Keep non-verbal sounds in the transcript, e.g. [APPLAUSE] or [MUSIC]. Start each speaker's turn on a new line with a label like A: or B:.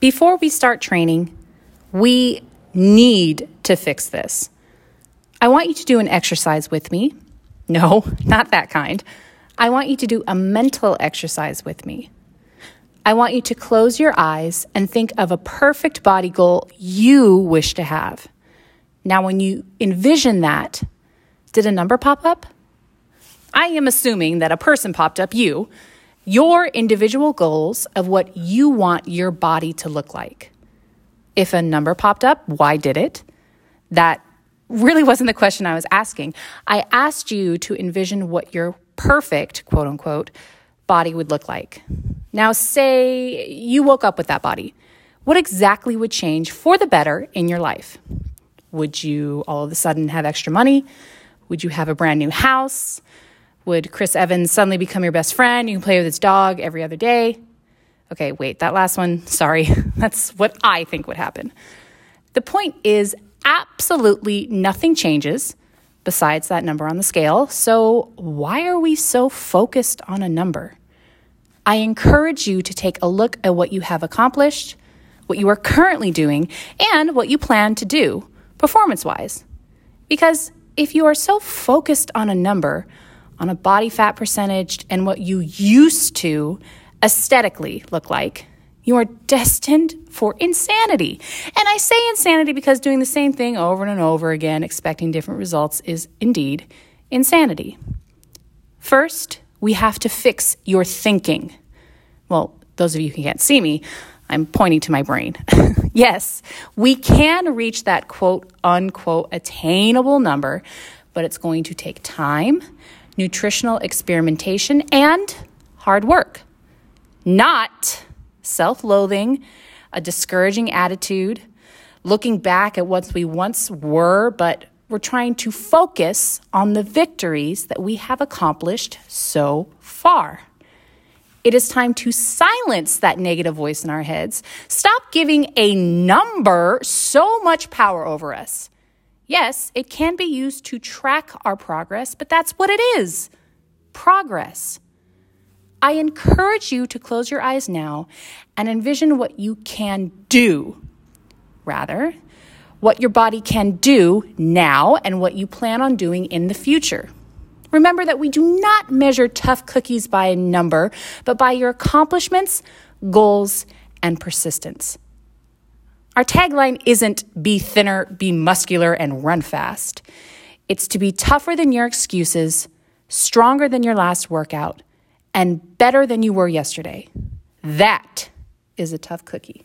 A: Before we start training, we need to fix this. I want you to do an exercise with me. No, [LAUGHS] not that kind. I want you to do a mental exercise with me. I want you to close your eyes and think of a perfect body goal you wish to have. Now, when you envision that, did a number pop up? I am assuming that a person popped up, you, your individual goals of what you want your body to look like. If a number popped up, why did it? That really [LAUGHS] wasn't the question I was asking. I asked you to envision what your perfect, quote unquote, body would look like. Now, say you woke up with that body. What exactly would change for the better in your life? Would you all of a sudden have extra money? Would you have a brand new house? Would Chris Evans suddenly become your best friend? You can play with his dog every other day. Okay, wait, that last one, sorry. [LAUGHS] That's what I think would happen. The point is, absolutely nothing changes besides that number on the scale. So, why are we so focused on a number? I encourage you to take a look at what you have accomplished, what you are currently doing, and what you plan to do performance wise. Because if you are so focused on a number, on a body fat percentage, and what you used to aesthetically look like, you are destined for insanity. And I say insanity because doing the same thing over and over again, expecting different results, is indeed insanity. First, we have to fix your thinking. Well, those of you who can't see me, I'm pointing to my brain. [LAUGHS] yes, we can reach that quote unquote attainable number, but it's going to take time, nutritional experimentation, and hard work. Not self loathing, a discouraging attitude, looking back at what we once were, but we're trying to focus on the victories that we have accomplished so far. It is time to silence that negative voice in our heads. Stop giving a number so much power over us. Yes, it can be used to track our progress, but that's what it is progress. I encourage you to close your eyes now and envision what you can do. Rather, what your body can do now and what you plan on doing in the future. Remember that we do not measure tough cookies by a number, but by your accomplishments, goals, and persistence. Our tagline isn't be thinner, be muscular, and run fast. It's to be tougher than your excuses, stronger than your last workout, and better than you were yesterday. That is a tough cookie.